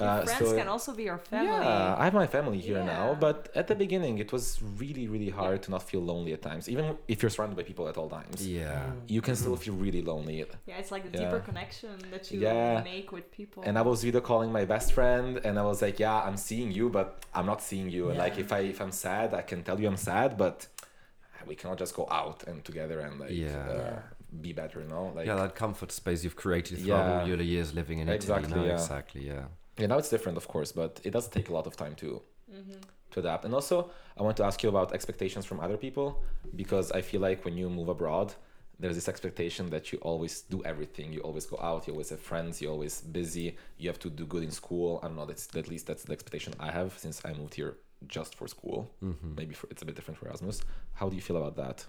Your Uh, friends so- can also be your family. Yeah, I have my family here now, but at the beginning it was really, really hard to not feel lonely at times. Even if you're surrounded by people at all times, Yeah. Mm. you can still feel really lonely. Yeah, it's like the Yeah. deeper connection that you Yeah. make with people. And I was video calling my best friend, and I was like, "Yeah, I'm seeing you, but I'm not seeing you. And like, if I if I'm sad, I can tell you I'm sad, but we cannot just go out and together and like Yeah. uh, Yeah. be better, you know? Like, yeah, that comfort space you've created throughout Yeah. all your years living in Exactly, Italy. No, yeah. Exactly, yeah. Yeah, now it's different, of course, but it does take a lot of time to Mhm. to adapt. And also, I want to ask you about expectations from other people because I feel like when you move abroad, there's this expectation that you always do everything. You always go out. You always have friends. You're always busy. You have to do good in school. I don't know. That's at least that's the expectation I have since I moved here just for school. hmm Maybe for, it's a bit different for Erasmus. How do you feel about that?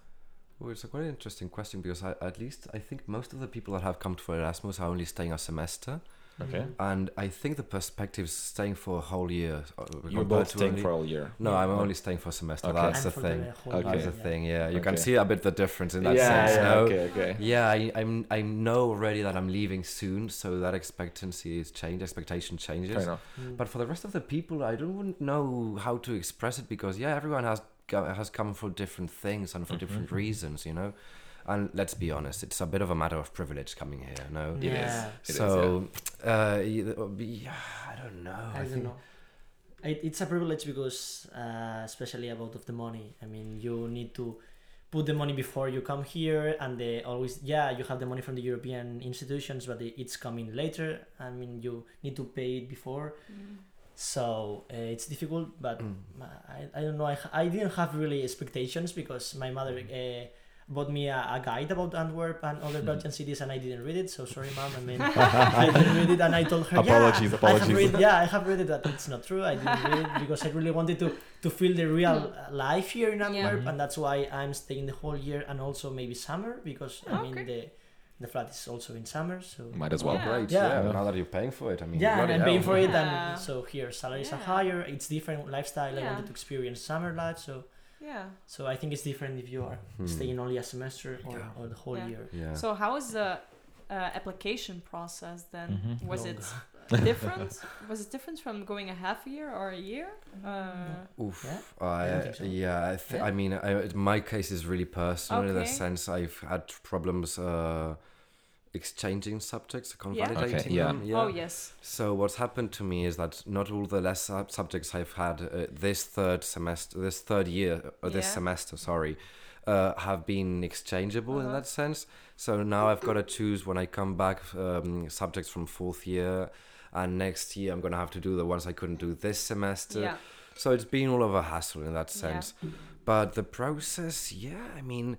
Well, it's a quite interesting question because I, at least I think most of the people that have come for Erasmus are only staying a semester, Okay. and I think the perspective is staying for a whole year. uh, You're both staying only- for a whole year. No, Yeah. I'm only staying for a semester. Okay. That's And the thing. whole Okay. That's the yeah. thing. Yeah, you can see a bit the difference in that yeah, sense. yeah, no? okay, okay. Yeah, I, I'm I know already that I'm leaving soon, so that expectancy is changed, expectation changes. Mm. But for the rest of the people, I don't wouldn't know how to express it because yeah, everyone has has come for different things and for different Mhm. reasons, you know. And let's be honest, it's a bit of a matter of privilege coming here, no. It is. Yeah. It is, so, uh, y- yeah, I don't know. I don't think know. It, it's a privilege because, uh, especially about of the money. I mean, you need to put the money before you come here, and they always yeah, you have the money from the European institutions, but it's coming later. I mean, you need to pay it before, Mm. so uh, it's difficult. But Mm. I, I don't know. I, I didn't have really expectations because my mother. Bought me a, a guide about Antwerp and Hmm. other Belgian cities, and I didn't read it. So sorry, mom. I mean, I didn't read it, and I told her, Apologies, yeah, I have apologies. read, yeah, I have read it. That it's not true. I didn't read it because I really wanted to to feel the real uh, life here in Antwerp, Mhm. and that's why I'm staying the whole year and also maybe summer because I mean Okay. the the flat is also in summer. So Might as well. Yeah. Great. Yeah. Yeah. Yeah. Now that you're paying for it, I mean. yeah, and I'm paying for it, and so here salaries are higher. It's different lifestyle. I wanted to experience summer life, so Yeah. so I think it's different if you are Hmm. staying only a semester or, Yeah. or the whole Yeah. year. Yeah. So how is the uh, application process then? Mhm. Was Long. it different? was it different from going a half year or a year? Uh, Oof. Yeah? I, I think so. yeah, I, th- Yeah? I mean, I, my case is really personal in the sense I've had problems uh, exchanging subjects, Yeah. consolidating Okay, yeah. them. Yeah. Oh yes. So what's happened to me is that not all the less sub- subjects I've had uh, this third semester, this third year, or this Yeah. semester, sorry, uh, have been exchangeable in Uh-huh. that sense. So now I've got to choose when I come back um, subjects from fourth year, and next year I'm gonna have to do the ones I couldn't do this semester. Yeah. So it's been all of a hassle in that Yeah. sense. But the process, yeah, I mean,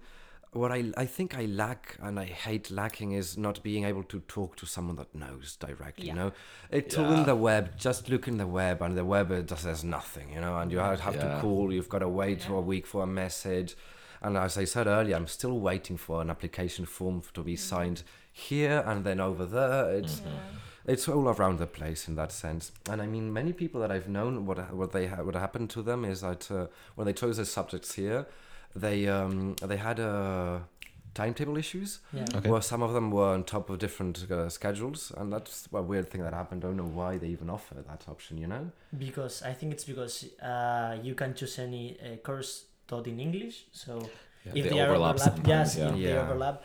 what I I think I lack and I hate lacking is not being able to talk to someone that knows directly. Yeah. You know, it's all in the web. Just look in the web, and the web it just says nothing. You know, and you have have to call. You've got to wait for Yeah. a week for a message. And as I said earlier, I'm still waiting for an application form to be mm-hmm. signed here and then over there. It's Yeah. it's all around the place in that sense. And I mean, many people that I've known, what what they ha- what happened to them is that uh, when they chose their subjects here, they um, they had uh, timetable issues. Yeah. Okay. Where some of them were on top of different uh, schedules, and that's a weird thing that happened. I don't know why they even offer that option. You know? Because I think it's because uh, you can choose any uh, course taught in English. So Yeah, if they they, are overlap overlap, yes, yeah. if they Yeah. overlap.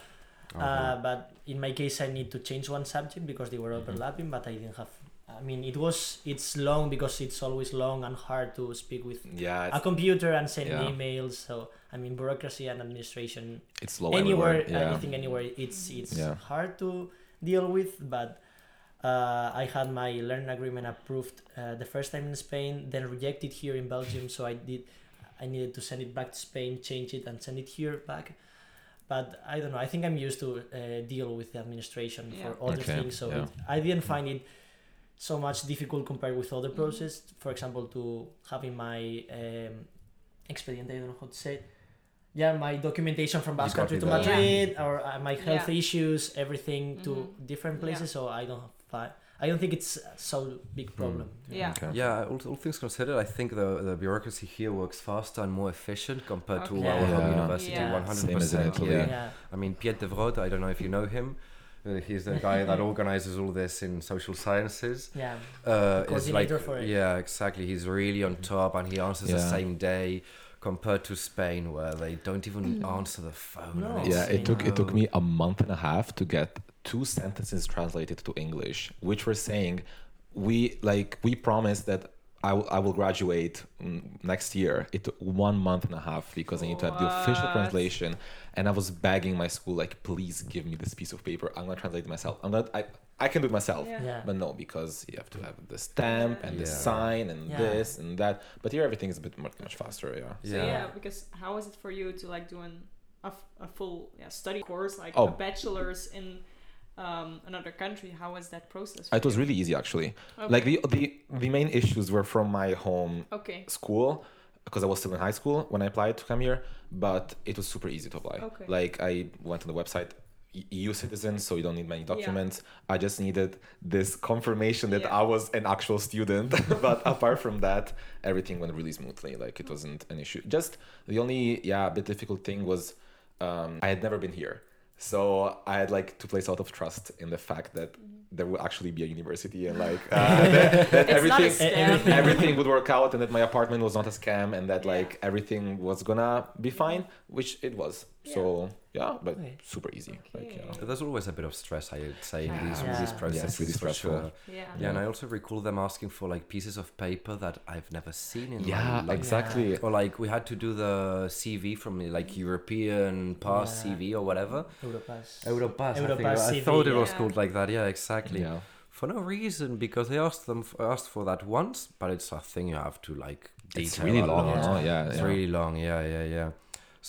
Uh-huh. Uh, but in my case, I need to change one subject because they were Mhm. overlapping, but I didn't have. I mean, it was it's long because it's always long and hard to speak with Yeah, a computer and send Yeah. emails. So I mean, bureaucracy and administration it's slow anywhere, everywhere. Yeah. anything anywhere, it's it's Yeah. hard to deal with. But uh, I had my learning agreement approved uh, the first time in Spain, then rejected here in Belgium. So I did, I needed to send it back to Spain, change it, and send it here back. But I don't know. I think I'm used to uh, deal with the administration Yeah. for other Okay, things. So yeah. it, I didn't find it so much difficult compared with other Mhm. process. For example, to having my um, expediente, I don't know how to say it. Yeah, my documentation from Basque Country to copied that. Madrid, or uh, my health Yeah. issues, everything to Mhm. different Yeah. places. So I don't find, I don't think it's so big problem. Yeah. Okay. Yeah, all, all things considered, I think the, the bureaucracy here works faster and more efficient compared to Okay. our home Yeah. university. One hundred Same as in percent. Yeah. Yeah. I mean, Piet de Vroot, I don't know if you know him. He's the guy that organizes all this in social sciences. Yeah. Uh, is like, Coordinator for it. yeah, exactly. He's really on top, and he answers the same day, compared to Spain, where they don't even answer the phone. No. Yeah, it took it took me a month and a half to get two sentences translated to English, which were saying we like we promised that I will graduate mm, next year. It took one month and a half because I need to have the official translation, and I was begging my school like, please give me this piece of paper. I'm gonna translate it myself. I'm not. I I can do it myself. Yeah. Yeah. But no, because you have to have the stamp and the sign and Yeah. this and that. But here everything is a bit much, much faster. Yeah. So Yeah. yeah. because how was it for you to like do an, a, f- a full yeah, study course like Oh. a bachelor's in um, another country? How was that process? It was you? really easy actually. Okay. Like the the the main issues were from my home okay. school because I was still in high school when I applied to come here, but it was super easy to apply. Okay. Like I went to the website, EU citizen, so you don't need many documents. I just needed this confirmation that Yeah. I was an actual student. but apart from that, everything went really smoothly. Like it wasn't an issue. Just the only yeah bit difficult thing was um, I had never been here. So I had like to place a lot of trust in the fact that there will actually be a university and like uh, that, that It's not a everything everything would work out and that my apartment was not a scam and that like everything was gonna be fine which it was so yeah but Okay. super easy like you know. There's always a bit of stress, I would say, in these, Yeah. these Yeah, processes it's really for stressful. sure. Yeah. Yeah, and I also recall them asking for like pieces of paper that I've never seen in yeah my life. exactly Or like we had to do the CV from like mm-hmm. European pass Yeah. CV or whatever. Europass. Europass. I, think. Europass I CV, thought it was yeah. called like that. Yeah, exactly. yeah For no reason, because they asked them asked for that once, but it's a thing you have to like. it's really long lot. no? yeah It's yeah. really long. Yeah, yeah, yeah.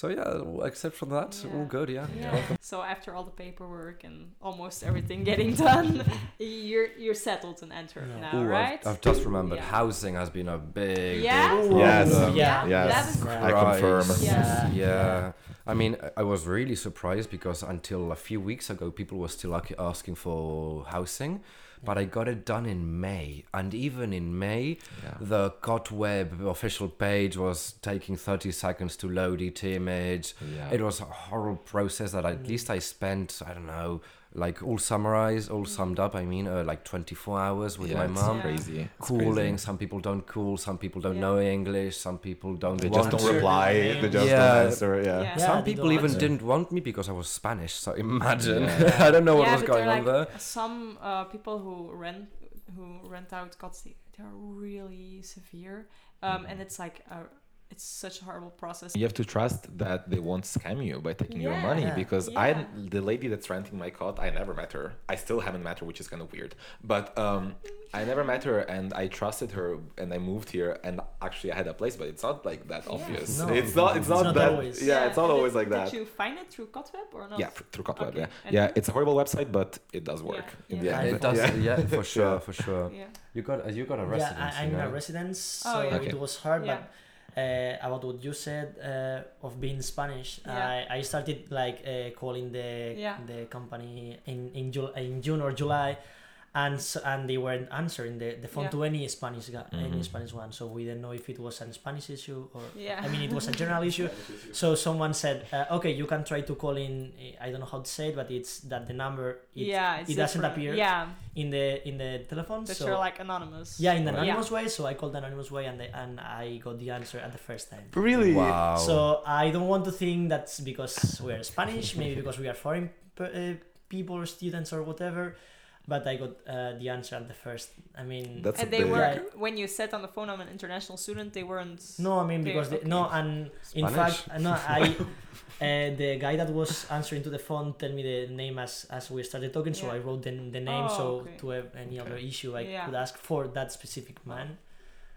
So yeah, except for that, all Yeah. good. Yeah. Yeah. So after all the paperwork and almost everything getting done, you're you're settled in Antwerp Yeah. now, Ooh, right? I've, I've just remembered Yeah. housing has been a big, Yeah? big Yes. problem. Yeah. Yes. That is Yeah. I confirm. Christ. Yeah. Yeah. I mean, I- I was really surprised because until a few weeks ago, people were still ac- asking for housing, but I got it done in May. And even in May, Yeah. the Kotweb official page was taking 30 seconds to load each image. Yeah. It was a horrible process that at least I spent, I don't know, like all summarized, all summed up, I mean, uh, like 24 hours with yeah, my mom. Yeah. crazy. It's Cooling, crazy. some people don't cool, some people don't Yeah. know English, some people don't They want just don't to. reply. They just Yeah. don't answer. Yeah. Yeah. Some Yeah, people even answer. didn't want me because I was Spanish. So imagine, Yeah. I don't know what yeah, was going they're on there. Some uh, people who rent who rent out cots, they they're really severe, um, and it's like a, it's such a horrible process. You have to trust that they won't scam you by taking your money because Yeah. I, the lady that's renting my cot, I never met her. I still haven't met her, which is kind of weird. But um, I never met her, and I trusted her, and I moved here, and actually I had a place, but it's not like that Yeah. obvious. No. it's not. It's It's not, not that. always. Yeah, it's not always did, like that. Did you find it through Kotweb or not? Yeah, through Kotweb. Okay. Yeah, And yeah. It's a horrible website, but it does work Yeah, in yeah. the end. It does, Yeah. yeah, for sure, for sure. Yeah. You got, you got a Yeah, residence. I, I'm you in a know? residence, Oh, so yeah. Okay. it was hard. Yeah. But about what you said uh, of being Spanish, Yeah. I, I started like uh, calling the Yeah. the company in in, Jul- in June or July, and so, and they weren't answering the, the phone Yeah. to any Spanish guy, any Mhm. Spanish one. So we didn't know if it was a Spanish issue or Yeah. I mean it was a general issue. So someone said, uh, okay, you can try to call in. I don't know how to say it, but it's that the number it, yeah, it's it doesn't different. appear Yeah, in the in the telephone. that so you're like anonymous. yeah, in the Right. anonymous way. So I called the anonymous way, and they, and I got the answer at the first time. Really? Wow. So I don't want to think that's because we're Spanish, maybe because we are foreign per, uh, people or students or whatever. But I got uh, the answer at the first. I mean, That's and they big- were Yeah. when you said on the phone I'm an international student. They weren't. no, I mean because they, okay. no, and in fact, uh, no, I. Uh, the guy that was answering to the phone tell me the name as as we started talking, so I wrote the, the name. Oh, so okay. to have any other issue, I Yeah. could ask for that specific man.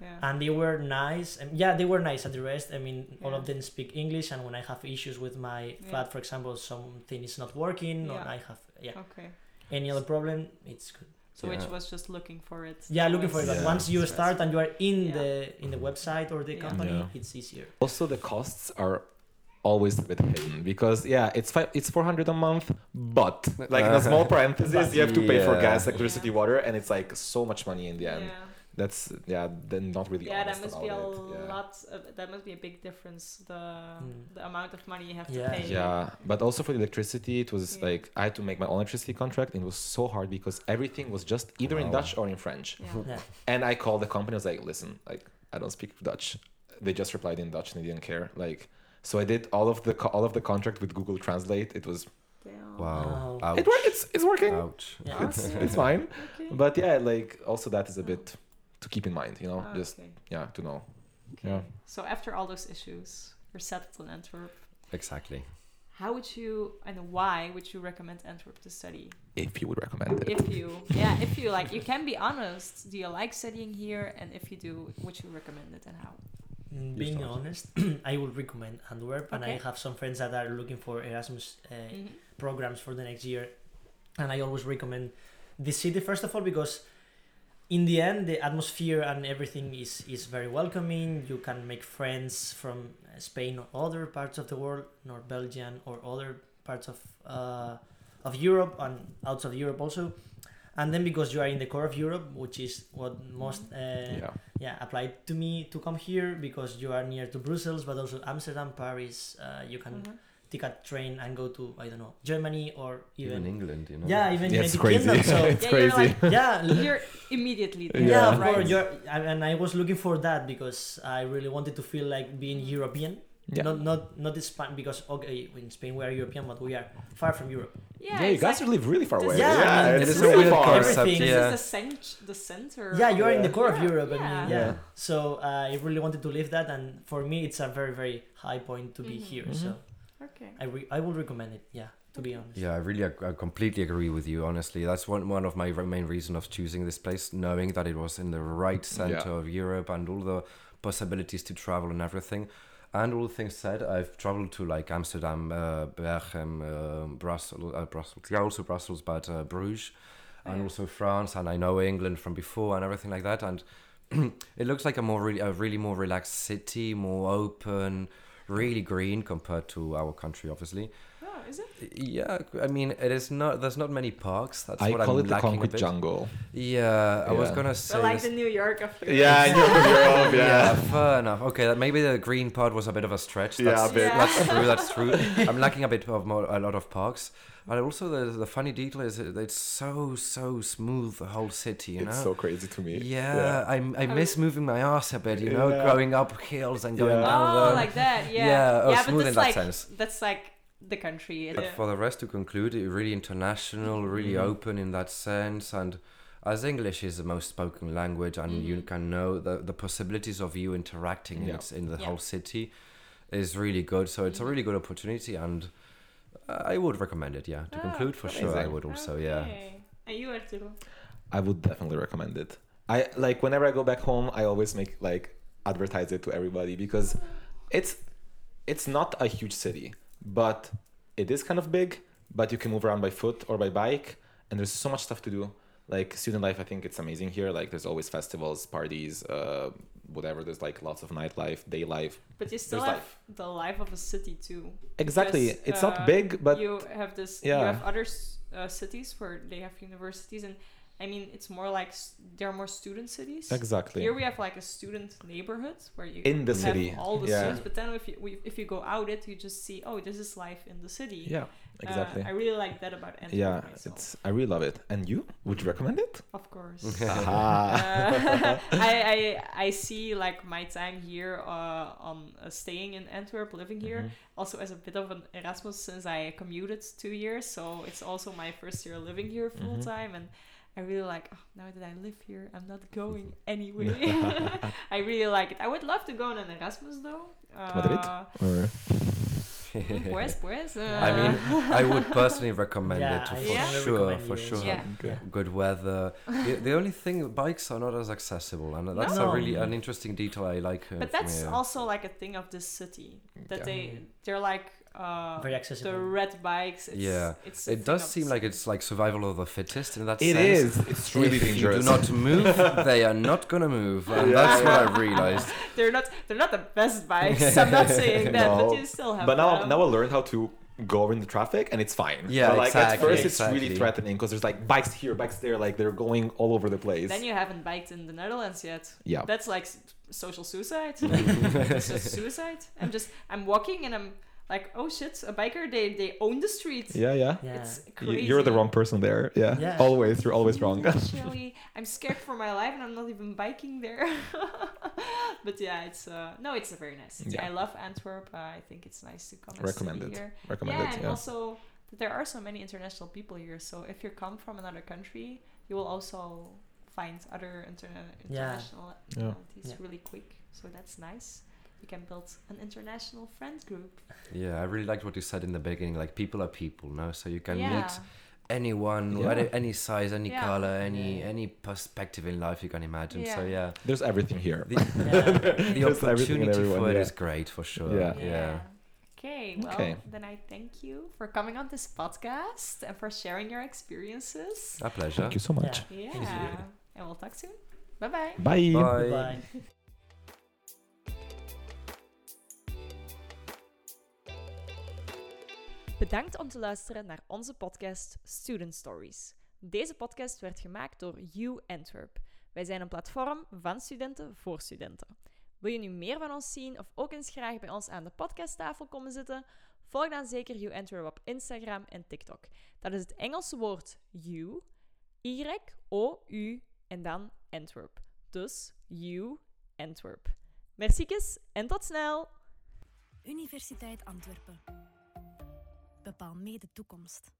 Yeah. and they were nice and yeah they were nice at the rest i mean all of them speak english and when i have issues with my Yeah. flat for example something is not working or i have yeah okay. Any other problem it's good So Yeah. which was just looking for it. yeah looking for it but Yeah. once you start and you are in Yeah. the in the mm-hmm. website or the Yeah. company Yeah. it's easier Also, the costs are always a bit hidden because yeah, it's five, it's four hundred a month, but like in a uh, small parenthesis, you have to pay for gas, electricity, water, and it's like so much money in the end. Yeah. That's yeah, then not really. Yeah, that must be a. Yeah. lot. Of, that must be a big difference. The Mm. the amount of money you have Yeah. to pay. Yeah, but also for the electricity, it was Yeah. like I had to make my own electricity contract. And it was so hard because everything was just either in Dutch or in French. Yeah. yeah And I called the company. I was like, "Listen, like I don't speak Dutch." They just replied in Dutch and they didn't care. Like, so I did all of the co- all of the contract with Google Translate. It was Wow. Wow. Ouch. it worked. It's it's working. Ouch. yeah It's it's fine. Okay. But yeah, like also that is a bit to keep in mind. You know, Ah, just okay. yeah, to know. Okay. Yeah. So after all those issues, you're settled in Antwerp. Exactly. How would you and why would you recommend Antwerp to study? If you would recommend it. If you, yeah, if you like, you can be honest. Do you like studying here? And if you do, would you recommend it and how? Mm, being honest i would recommend antwerp and i have some friends that are looking for erasmus uh, Mhm. programs for the next year and i always recommend the city first of all because in the end the atmosphere and everything is is very welcoming you can make friends from uh, spain or other parts of the world nor belgium or other parts of uh, of europe and outside of europe also and then because you are in the core of europe which is what most uh, yeah. yeah applied to me to come here because you are near to brussels but also amsterdam paris uh, you can Mhm. Take a train and go to i don't know germany or Even even, England, you know. yeah even Yeah, it's crazy. Kingdom, so it's Yeah, you're crazy. like- yeah You're immediately there, yeah, Yeah. of right? course you're and and i was looking for that because i really wanted to feel like being european Yeah. not not not this Span because okay in spain we are european but we are far from europe Yeah, Yeah, you it's guys like- live really far away. is- Yeah, I mean, it's it is a really weird far. concept, Everything- This yeah. is the, cent- the center. yeah you're in the core of Yeah, europe I yeah. mean, Yeah. so uh, i really wanted to live that and for me it's a very very high point to be Mhm. here Mhm. so Okay. i re- i would recommend it yeah to be honest Yeah, I really, I completely agree with you. Honestly, that's one one of my main reason of choosing this place, knowing that it was in the right center of Europe and all the possibilities to travel and everything. And all things said, I've traveled to like Amsterdam, uh, Bergen, uh, Brussels, uh, Brussels, yeah, also Brussels, but uh, Bruges, and Yeah. also France, and I know England from before and everything like that. And it looks like a more really, a really more relaxed city, more open, really green compared to our country, obviously. Is it? Yeah, I mean, it is not. There's not many parks. That's I what call I'm it the concrete jungle. Yeah, I was gonna say. Well, like this- the New York of Europe. Yeah, I know Europe, yeah, yeah. fair enough. Okay, that maybe the green part was a bit of a stretch. Yeah, That's, a bit. Yeah. that's true. That's true. I'm lacking a bit of more, a lot of parks. But also the the funny detail is that it's so so smooth the whole city. You It's know. so crazy to me. yeah, I I miss moving my ass a bit. You know, Yeah. going up hills and going Yeah. down Oh, them. like that. Yeah. Yeah, oh, but smooth that's in that like sense. that's like the country. But Yeah. for the rest, to conclude, it really international, really Mhm. open in that sense, and as English is the most spoken language, and you Mhm. can know the the possibilities of you interacting in, Yeah. its, in the Yeah. whole city is really good. So it's a really good opportunity, and I would recommend it. Yeah, to Ah, conclude, for sure, I would also. Yeah. Okay. And you, Arturo? I would definitely recommend it. I like whenever I go back home, I always make like advertise it to everybody because it's it's not a huge city, but it is kind of big. But you can move around by foot or by bike, and there's so much stuff to do. Like student life, I think it's amazing here. Like there's always festivals, parties, uh, whatever. There's like lots of nightlife, day life. But you still There's have the life of a city too. Exactly. Because, it's uh, not big, but you have this. Yeah. You have other uh, cities where they have universities, and I mean, it's more like there are more student cities. exactly. Here we have like a student neighborhood where you In the have city, all the yeah. students. But then if you if you go out it, you just see oh this is life in the city. Yeah, Uh, exactly. I really like that about Antwerp. yeah, myself, it's I really love it. And you would you recommend it? of course. Uh, I, I I see like my time here uh, on uh, staying in Antwerp, living here, Mhm. also as a bit of an Erasmus since I commuted two years. So it's also my first year living here full Mhm. time, and I really like. Oh, now that I live here, I'm not going anyway. I really like it. I would love to go on an Erasmus though. Uh, Madrid? Or Pues, pues. Uh, I mean, I would personally recommend Yeah, it for Yeah. sure, for sure. Yeah. Okay. Good weather. the, the only thing, bikes are not as accessible, and that's No. a really an interesting detail I like. Uh, but that's here. also like a thing of this city that Yeah. they they're like uh, Very accessible. the red bikes. It's, Yeah. it's It does seem like it's like survival of the fittest in that It sense. is. It's really if dangerous. you do not move, they are not gonna move, and Yeah. that's what I realized. they're not they're not the best bikes. I'm not saying that, No. but you still have. but now, them. now I learned how to go in the traffic, and it's fine. Yeah, but like at exactly, first, it's really threatening because there's like bikes here, bikes there, like they're going all over the place. Then you haven't biked in the Netherlands yet. yeah. That's like social suicide. That's just suicide. I'm just I'm walking and I'm like, oh shit, a biker. They they own the street. Yeah, yeah. Yeah. It's crazy. You're the wrong person there. Yeah. Yeah. Always. You're always wrong. Actually, I'm scared for my life and I'm not even biking there. but yeah, it's uh no, it's a very nice city. Yeah. I love Antwerp. Uh, I think it's nice to come and Recommend it. here. Recommend yeah, it. and Yeah. also there are so many international people here. So if you come from another country, you will also find other interna- Yeah. international Yeah. nationalities Yeah. really quick. So that's nice. You can build an international friend group. Yeah, I really liked what you said in the beginning. Like people are people, no? So you can yeah. meet anyone, Yeah. any, any size, any Yeah. color, any Yeah. any perspective in life you can imagine. So Yeah. yeah, There's everything here. the, Yeah. the There's everything and opportunity everyone, for it yeah. is great for sure. Yeah. yeah. Okay, well, Okay. then I thank you for coming on this podcast and for sharing your experiences. A pleasure. Thank you so much. Yeah. you. And we'll talk soon. Bye bye. Bye. Bye. Bedankt om te luisteren naar onze podcast Student Stories. Deze podcast werd gemaakt door U Antwerp. Wij zijn een platform van studenten voor studenten. Wil je nu meer van ons zien of ook eens graag bij ons aan de podcasttafel komen zitten? Volg dan zeker U Antwerp op Instagram en TikTok. Dat is het Engelse woord U, Y-O-U en dan Antwerp. Dus U Antwerp. Merciekes en tot snel! Universiteit Antwerpen. Bepaal mee de toekomst.